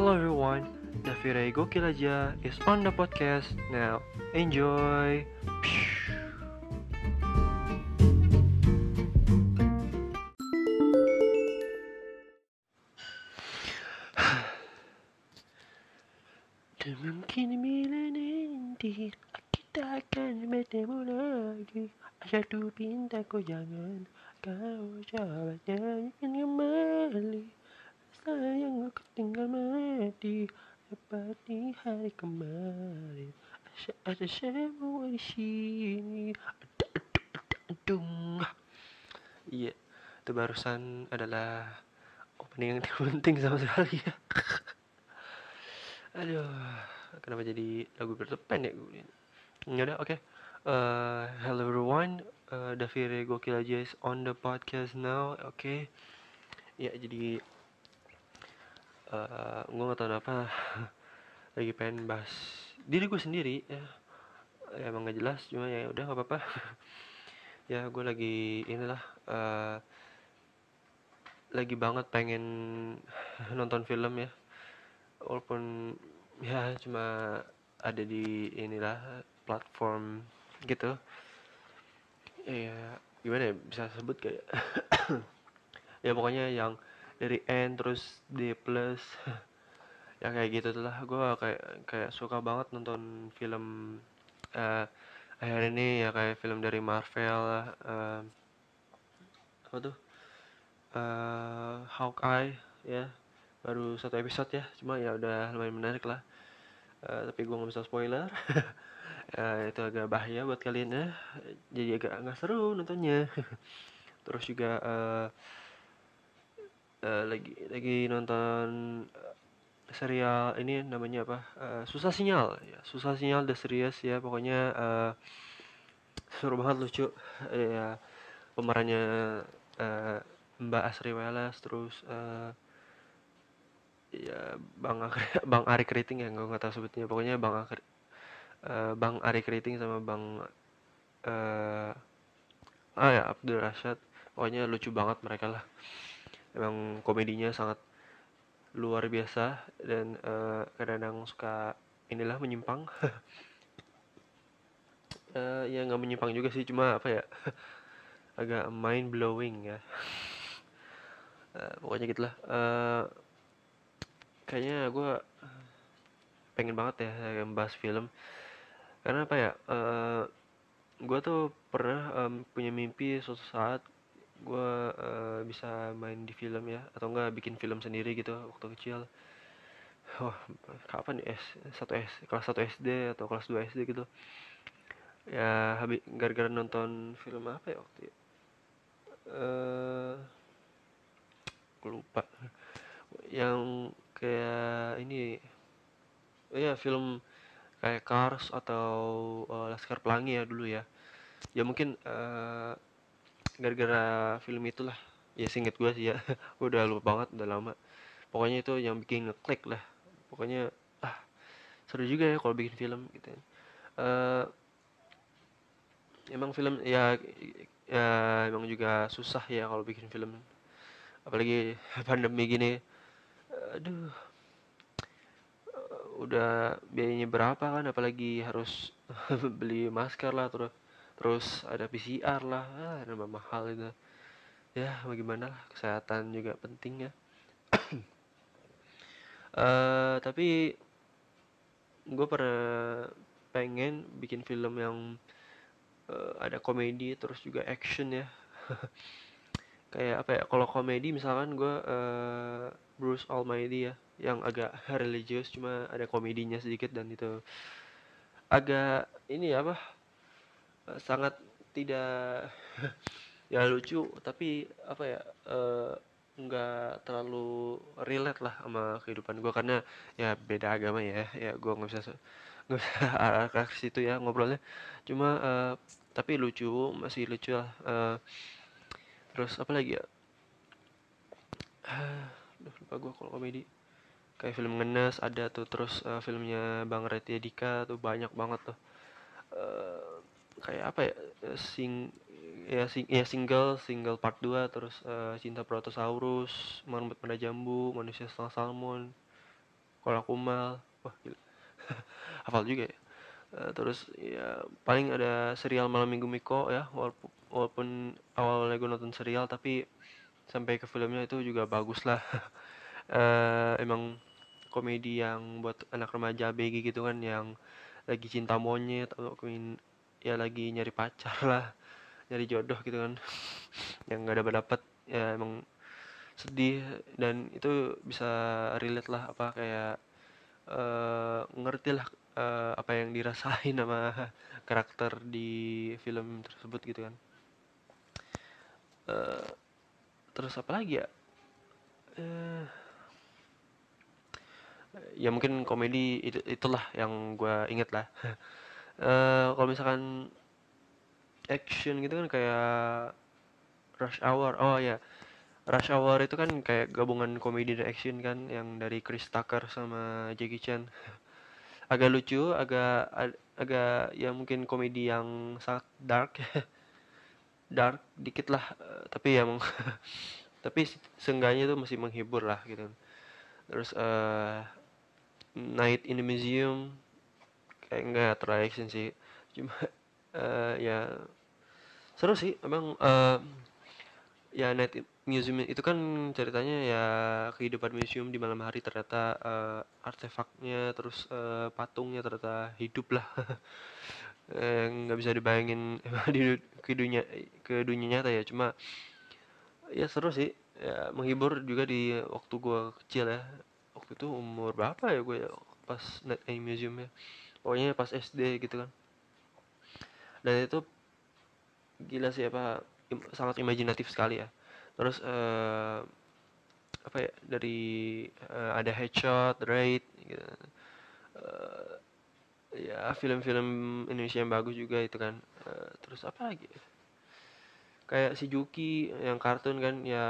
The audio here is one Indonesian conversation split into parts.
Hello everyone, Davire Gokil aja is on the podcast now. Enjoy. Mungkin bila nanti kita akan bertemu lagi Satu pintaku jangan kau coba nyanyikan kembali mati Seperti hari kemarin Ada semua di sini Dung Iya, itu barusan adalah opening yang tidak penting sama sekali ya Aduh, kenapa jadi lagu bertepan ya gue? Ya udah, oke. Eh, hello everyone, uh, Davire Gokil aja is on the podcast now, oke. Ya, jadi eh gue gak tau kenapa lagi pengen bahas diri gue sendiri ya. Ya, emang gak jelas, cuma ya udah gak apa-apa. ya, gue lagi inilah eh lagi banget pengen nonton film ya walaupun ya cuma ada di inilah platform gitu ya gimana ya bisa sebut kayak ya pokoknya yang dari N terus D plus. Ya kayak gitu tuh lah. Gue kayak kayak suka banget nonton film eh akhir ini ya kayak film dari Marvel eh, apa tuh? Eh Hawkeye ya. Baru satu episode ya cuma ya udah lumayan menarik lah. Eh, tapi gue nggak bisa spoiler. Eh, itu agak bahaya buat kalian ya. Jadi agak nggak seru nontonnya. Terus juga eh, lagi lagi nonton eh, serial ini namanya apa? Eh, susah sinyal. Ya susah sinyal the series ya. Pokoknya eh, seru banget lucu. Ya pemerannya eh, Mbak Asri Welas terus eh, ya Bang Ak- Bang Ari Kriting ya gue nggak tahu sebutnya. Pokoknya Bang Akri, eh, Bang Ari Kriting sama Bang eh ah ya Abdul Rashad. Pokoknya lucu banget mereka lah emang komedinya sangat luar biasa dan eh, kadang-kadang suka inilah menyimpang. Eh, ya nggak menyimpang juga sih cuma apa ya agak mind blowing ya. Eh, pokoknya gitulah. Eh, kayaknya gue pengen banget ya membahas film. Karena apa ya eh gue tuh pernah em, punya mimpi suatu saat gue eh, bisa main di film ya atau enggak bikin film sendiri gitu waktu kecil. Wah kapan ya? S satu S kelas 1 SD atau kelas 2 SD gitu. Ya habis gara-gara nonton film apa ya waktu itu eh gue lupa. Yang kayak ini ya film kayak Cars atau eh, Laskar Pelangi ya dulu ya. Ya mungkin eh, gara-gara film itulah. Ya singkat gue sih ya. Udah lupa banget udah lama. Pokoknya itu yang bikin ngeklik lah. Pokoknya ah seru juga ya kalau bikin film gitu eh emang film ya ya emang juga susah ya kalau bikin film. Apalagi pandemi gini. Aduh. Udah biayanya berapa kan? Apalagi harus beli masker lah terus terus ada PCR lah ah, nambah mahal itu. Ya bagaimana lah kesehatan juga penting ya. Eh tapi gue pernah pengen bikin film yang eh, ada komedi terus juga action ya. Kayak apa ya kalau komedi misalkan gue eh, Bruce Almighty ya yang agak religius cuma ada komedinya sedikit dan itu agak ini ya apa sangat tidak ya lucu tapi apa ya eh, nggak terlalu relate lah sama kehidupan gue karena ya beda agama ya ya gue nggak bisa nggak bisa arah ke situ ya ngobrolnya. Cuma eh, tapi lucu masih lucu lah Eh, terus apa lagi ya? Aduh, lupa gue kalau komedi. Kayak film Ngenes ada tuh terus eh, filmnya Bang Raditya Dika tuh banyak banget tuh. Eh, kayak apa ya eh, sing ya sing ya single single part 2 terus eh, Cinta Protosaurus Marmut Pada Jambu Manusia Setengah Salmon Kola Kumal. Wah gila. Hafal juga ya. Uh, terus ya paling ada serial malam minggu Miko ya walaupun walaupun awalnya gue nonton serial tapi sampai ke filmnya itu juga bagus lah. Uh, emang komedi yang buat anak remaja BG gitu kan yang lagi cinta monyet atau ya lagi nyari pacar lah nyari jodoh gitu kan. Yang nggak dapat dapat ya emang sedih. Dan itu bisa relate lah apa kayak uh, ngerti lah uh, apa yang dirasain sama karakter di film tersebut gitu kan. Uh, terus apa lagi ya? Uh, ya mungkin komedi itu, itulah yang gue inget lah uh, kalau misalkan action gitu kan kayak Rush Hour. Oh ya Rush Hour itu kan kayak gabungan komedi dan action kan yang dari Chris Tucker sama Jackie Chan. Agak lucu agak agak ya mungkin komedi yang sangat dark. Dark dikit lah tapi ya tapi seenggaknya itu masih menghibur lah gitu. Terus uh, Night in the Museum kayak enggak terlalu action sih. Cuma uh, ya seru sih. Emang uh, ya net museum itu kan ceritanya ya kehidupan museum di malam hari ternyata uh, artefaknya terus uh, patungnya ternyata hidup lah. Nggak bisa dibayangin di ke dunia ke dunia nyata ya. Cuma ya seru sih. Ya menghibur juga di waktu gua kecil ya. Waktu itu umur berapa ya gue ya pas net museum ya pokoknya pas SD gitu kan. Dan itu gila sih apa im sangat imajinatif sekali ya. Terus uh, apa ya dari uh, ada headshot raid gitu. Uh, ya film-film Indonesia yang bagus juga itu kan. Uh, terus apa lagi kayak si Juki yang kartun kan ya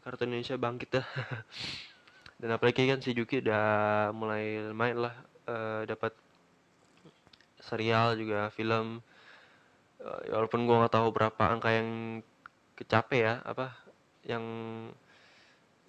kartun Indonesia bangkit dah. Dan apalagi kan si Juki udah mulai main lah uh, dapat serial juga film. Uh, walaupun gue nggak tahu berapa angka yang kecapai ya apa yang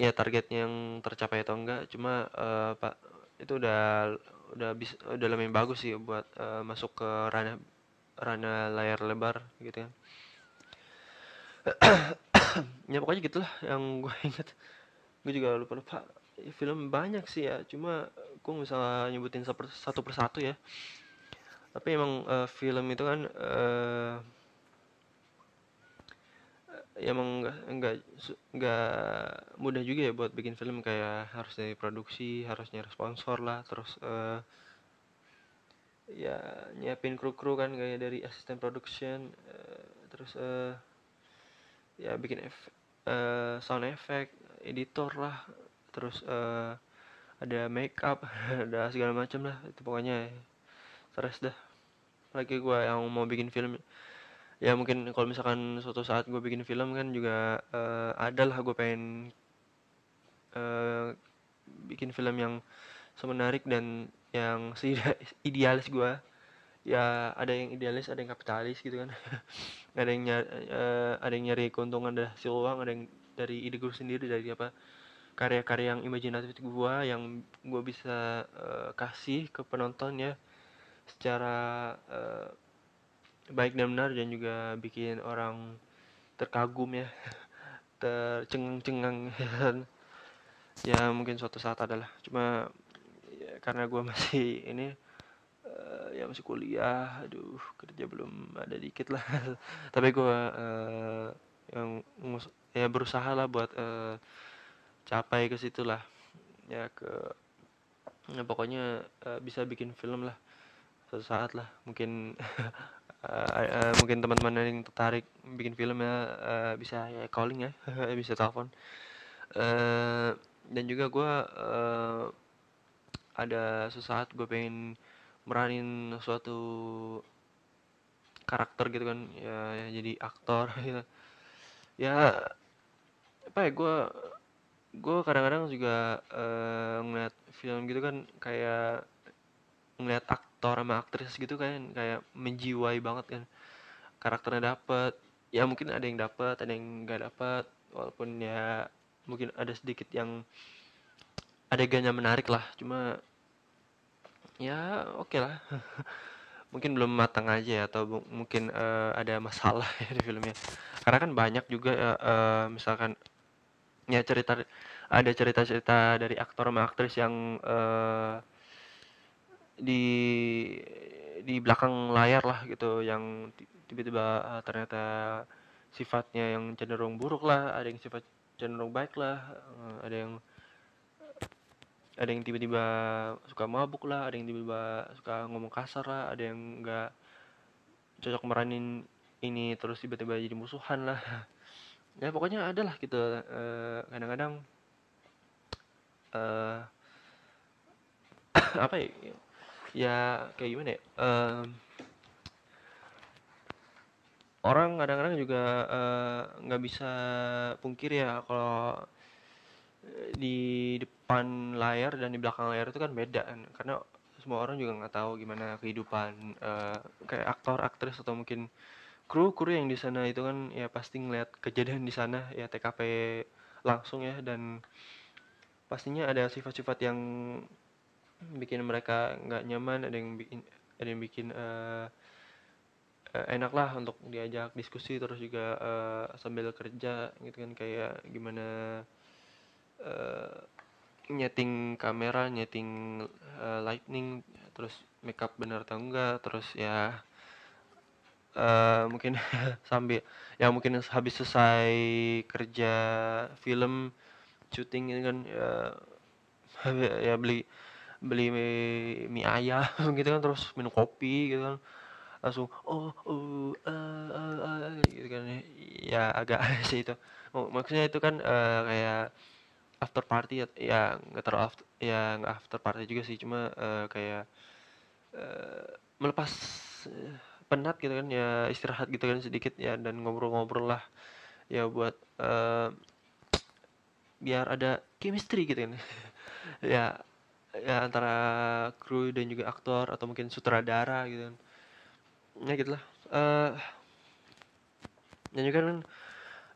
ya targetnya yang tercapai atau enggak. Cuma uh, pak itu udah udah bisa udah lumayan bagus sih buat uh, masuk ke ranah ranah layar lebar gitu kan. Ya pokoknya gitulah yang gue inget gue juga lupa lupa ya, film banyak sih ya. Cuma gue bisa nyebutin satu persatu ya tapi emang uh, film itu kan uh, ya emang nggak nggak nggak mudah juga ya buat bikin film. Kayak harus dari produksi harus nyari sponsor lah terus uh, ya nyiapin kru kru kan kayak dari asisten production uh, terus uh, ya bikin ef uh, sound effect editor lah terus uh, ada make up ada segala macam lah. Itu pokoknya stres dah. Lagi gue yang mau bikin film. Ya mungkin kalau misalkan suatu saat gue bikin film kan juga uh, ada lah gue pengen uh, bikin film yang semenarik dan yang idealis gue ya ada yang idealis ada yang kapitalis gitu kan. Ada yang nyari, uh, ada yang nyari keuntungan dari hasil uang ada yang dari ide gue sendiri dari apa karya-karya yang imajinatif gue yang gue bisa uh, kasih ke penonton ya secara uh, baik dan benar dan juga bikin orang terkagum ya tercengang-cengang. Ya mungkin suatu saat adalah. Cuma ya, karena gue masih ini uh, ya masih kuliah aduh kerja belum ada dikit lah. Tapi gue uh, yang ya berusaha lah buat uh, capai ke situ lah. Ya ke ya pokoknya uh, bisa bikin film lah suatu saat lah mungkin uh, uh, mungkin teman-teman yang tertarik bikin film ya uh, bisa ya calling ya bisa telepon. Uh, dan juga gue uh, ada sesaat gue pengen meranin suatu karakter gitu kan ya, ya jadi aktor gitu ya apa ya gue gue kadang-kadang juga uh, ngeliat film gitu kan kayak ngeliat aktor sama aktris gitu kan kayak menjiwai banget kan. Karakternya dapet ya mungkin ada yang dapet ada yang nggak dapet. Walaupun ya mungkin ada sedikit yang adegannya menarik lah. Cuma ya oke okay lah. Mungkin belum matang aja ya atau mungkin uh, ada masalah ya di filmnya. Karena kan banyak juga uh, uh, misalkan ya cerita ada cerita-cerita dari aktor sama aktris yang uh, di di belakang layar lah gitu yang tiba-tiba uh, ternyata sifatnya yang cenderung buruk lah ada yang sifat cenderung baik lah uh, ada yang ada yang tiba-tiba suka mabuk lah ada yang tiba-tiba suka ngomong kasar lah ada yang nggak cocok meranin ini terus tiba-tiba jadi musuhan lah. Ya pokoknya ada lah gitu uh, kadang-kadang uh, apa ya ya kayak gimana ya? Uh, orang kadang-kadang juga nggak uh, bisa pungkir ya kalau di depan layar dan di belakang layar itu kan beda kan. Karena semua orang juga nggak tahu gimana kehidupan uh, kayak aktor aktris atau mungkin kru kru yang di sana itu kan ya pasti ngeliat kejadian di sana ya TKP langsung ya. Dan pastinya ada sifat-sifat yang bikin mereka nggak nyaman ada yang bikin ada yang bikin uh, uh, enak lah untuk diajak diskusi terus juga uh, sambil kerja gitu kan kayak gimana uh, nyeting kamera, nyeting uh, lightning, terus makeup bener atau enggak, terus ya uh, mungkin sambil ya mungkin habis selesai kerja film syuting ini kan ya, ya beli beli mie, mie ayam gitu kan terus minum kopi gitu kan. Langsung oh uh, uh, uh, uh, gitu kan. Ya agak sih itu. Maksudnya itu kan uh, kayak after party ya, ya nggak terlalu after, ya nggak after party juga sih. Cuma uh, kayak uh, melepas penat gitu kan ya istirahat gitu kan sedikit ya dan ngobrol-ngobrol lah ya buat uh, biar ada chemistry gitu kan. Ya ya antara kru dan juga aktor atau mungkin sutradara gitu kan. Ya gitulah. Uh, dan juga kan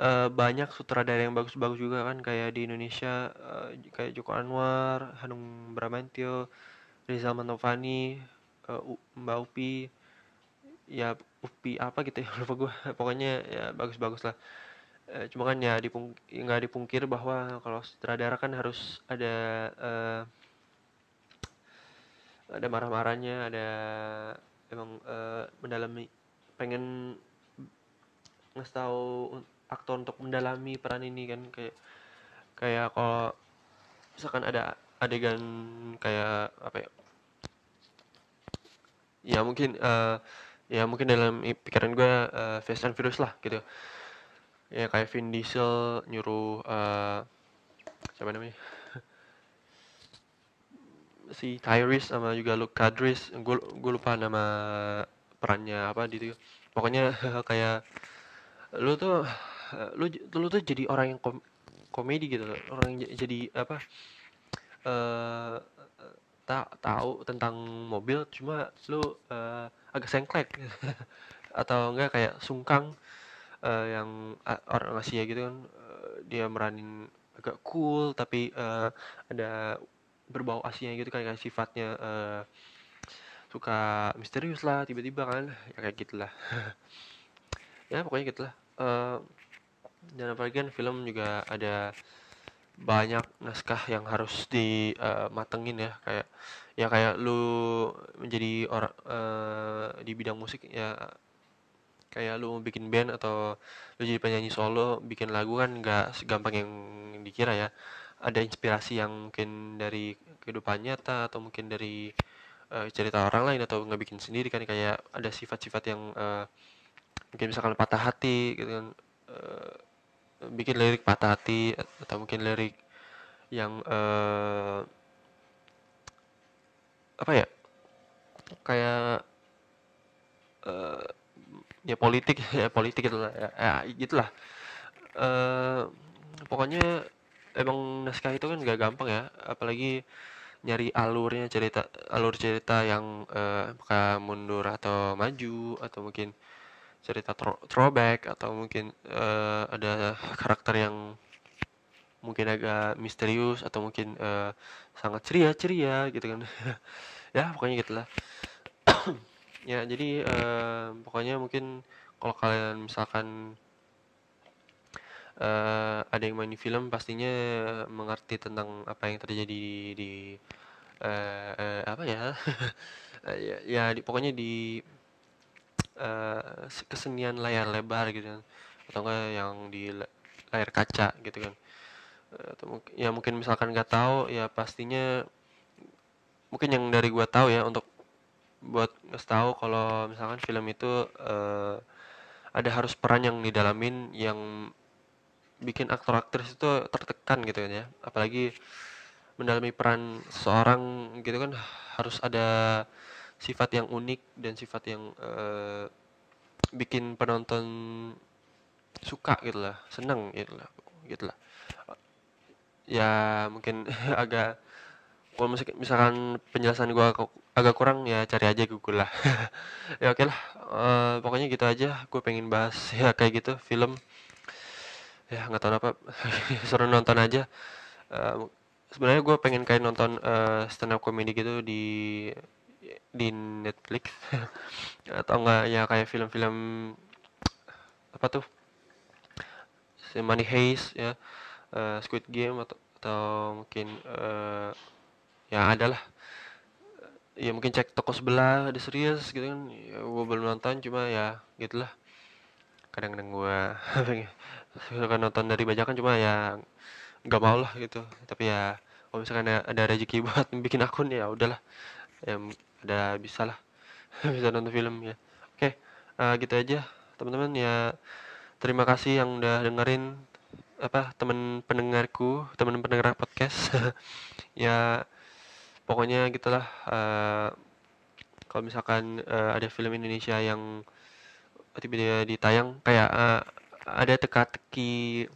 uh, banyak sutradara yang bagus-bagus juga kan kayak di Indonesia uh, kayak Joko Anwar, Hanung Bramantyo, Rizal Mantovani, uh, Mbak Upi, ya Upi apa gitu ya lupa gue pokoknya ya bagus-bagus lah. Cuma kan ya dipung nggak dipungkir bahwa kalau sutradara kan harus ada ada marah-marahnya ada emang uh, mendalami pengen ngasih tahu aktor untuk mendalami peran ini kan kayak kayak kalau misalkan ada adegan kayak apa ya ya mungkin uh, ya mungkin dalam pikiran gue uh, Fast and Furious lah gitu. Ya kayak Vin Diesel nyuruh uh, siapa namanya si Tyrese sama juga Luke Cadris gue gue lupa nama perannya apa gitu pokoknya kayak lu tuh lu lu tuh jadi orang yang kom komedi gitu. Loh orang yang jadi apa uh, tak tahu tentang mobil cuma lu uh, agak sengklek. Atau enggak kayak sungkang uh, yang uh, orang Asia gitu kan uh, dia meranin agak cool tapi uh, ada berbau Asia gitu kan kayak sifatnya uh, suka misterius lah tiba-tiba kan ya kayak gitulah. Ya pokoknya gitulah. Uh, dan apalagi kan film juga ada banyak naskah yang harus dimatengin uh, ya kayak ya kayak lu menjadi orang uh, di bidang musik ya kayak lu bikin band atau lu jadi penyanyi solo bikin lagu kan nggak segampang yang dikira ya ada inspirasi yang mungkin dari kehidupan nyata atau mungkin dari uh, cerita orang lain atau nggak bikin sendiri kan kayak ada sifat-sifat yang uh, mungkin misalkan patah hati gitu kan uh, bikin lirik patah hati atau mungkin lirik yang uh, apa ya kayak uh, ya politik ya politik gitu lah ya, ya gitulah uh, pokoknya emang naskah itu kan gak gampang ya apalagi nyari alurnya cerita alur cerita yang uh, mundur atau maju atau mungkin cerita throwback atau mungkin uh, ada karakter yang mungkin agak misterius atau mungkin uh, sangat ceria ceria gitu kan. Ya pokoknya gitulah ya jadi uh, pokoknya mungkin kalau kalian misalkan uh, ada yang main film pastinya mengerti tentang apa yang terjadi di, di uh, uh, apa ya? Ya, ya di, pokoknya di uh, kesenian layar lebar gitu kan. Atau enggak yang di layar kaca gitu kan. Atau ya mungkin misalkan nggak tahu ya pastinya mungkin yang dari gua tahu ya untuk buat ngasih tahu kalau misalkan film itu uh, ada harus peran yang didalamin yang bikin aktor aktris itu tertekan gitu kan ya. Apalagi mendalami peran seorang gitu kan harus ada sifat yang unik dan sifat yang uh, bikin penonton suka gitu lah seneng gitu lah gitu lah. Ya mungkin agak kalau misalkan penjelasan gue agak kurang ya cari aja Google lah. Ya oke okay lah uh, pokoknya gitu aja. Gue pengen bahas ya kayak gitu film ya nggak tahu apa seru nonton aja. Uh, sebenarnya gue pengen kayak nonton uh, stand up comedy gitu di di Netflix. Atau enggak ya kayak film-film apa tuh? Money Heist ya. Uh, Squid Game atau atau mungkin uh, ya ada lah. Ya mungkin cek toko sebelah ada serius gitu kan. Ya, gue belum nonton cuma ya gitulah kadang-kadang gue suka nonton dari bajakan cuma ya nggak mau lah gitu. Tapi ya kalau misalkan ada, ada rezeki buat bikin akun ya udahlah. Ya ada bisa lah. Bisa nonton film ya. Oke uh, gitu aja teman-teman. Ya terima kasih yang udah dengerin apa teman pendengarku teman pendengar podcast. Ya pokoknya gitulah uh, kalau misalkan uh, ada film Indonesia yang tiba-tiba ditayang kayak uh, ada teka-teki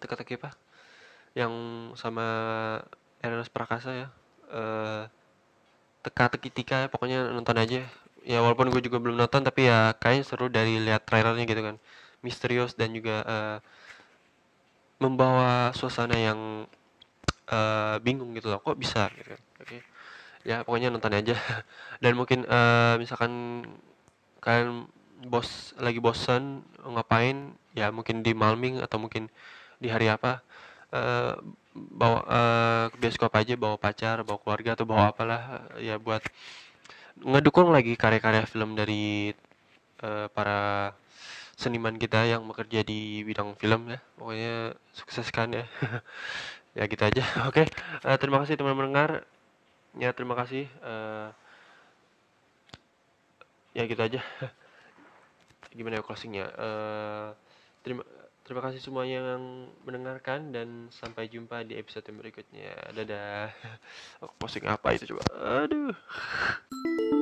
teka-teki apa? Yang sama Ernest Prakasa ya. Uh, teka-teki tika pokoknya nonton aja. Ya walaupun gue juga belum nonton tapi ya kayaknya seru dari lihat trailernya gitu kan. Misterius dan juga uh, membawa suasana yang uh, bingung gitu loh. Kok bisa gitu kan? Oke. Okay. ya pokoknya nonton aja. Dan mungkin uh, misalkan kalian bos lagi bosan ngapain? Ya mungkin di Malming atau mungkin di hari apa uh, bawa uh, ke bioskop aja bawa pacar bawa keluarga atau bawa apalah ya buat ngedukung lagi karya-karya film dari uh, para seniman kita yang bekerja di bidang film ya. Pokoknya sukseskan ya. Ya gitu aja. Oke. Okay. uh, eh, terima kasih teman mendengar ya terima kasih. Uh, ya gitu aja. Gimana ya closingnya? Uh, terima terima kasih semuanya yang mendengarkan dan sampai jumpa di episode berikutnya. Dadah. Aku posting apa itu coba? Aduh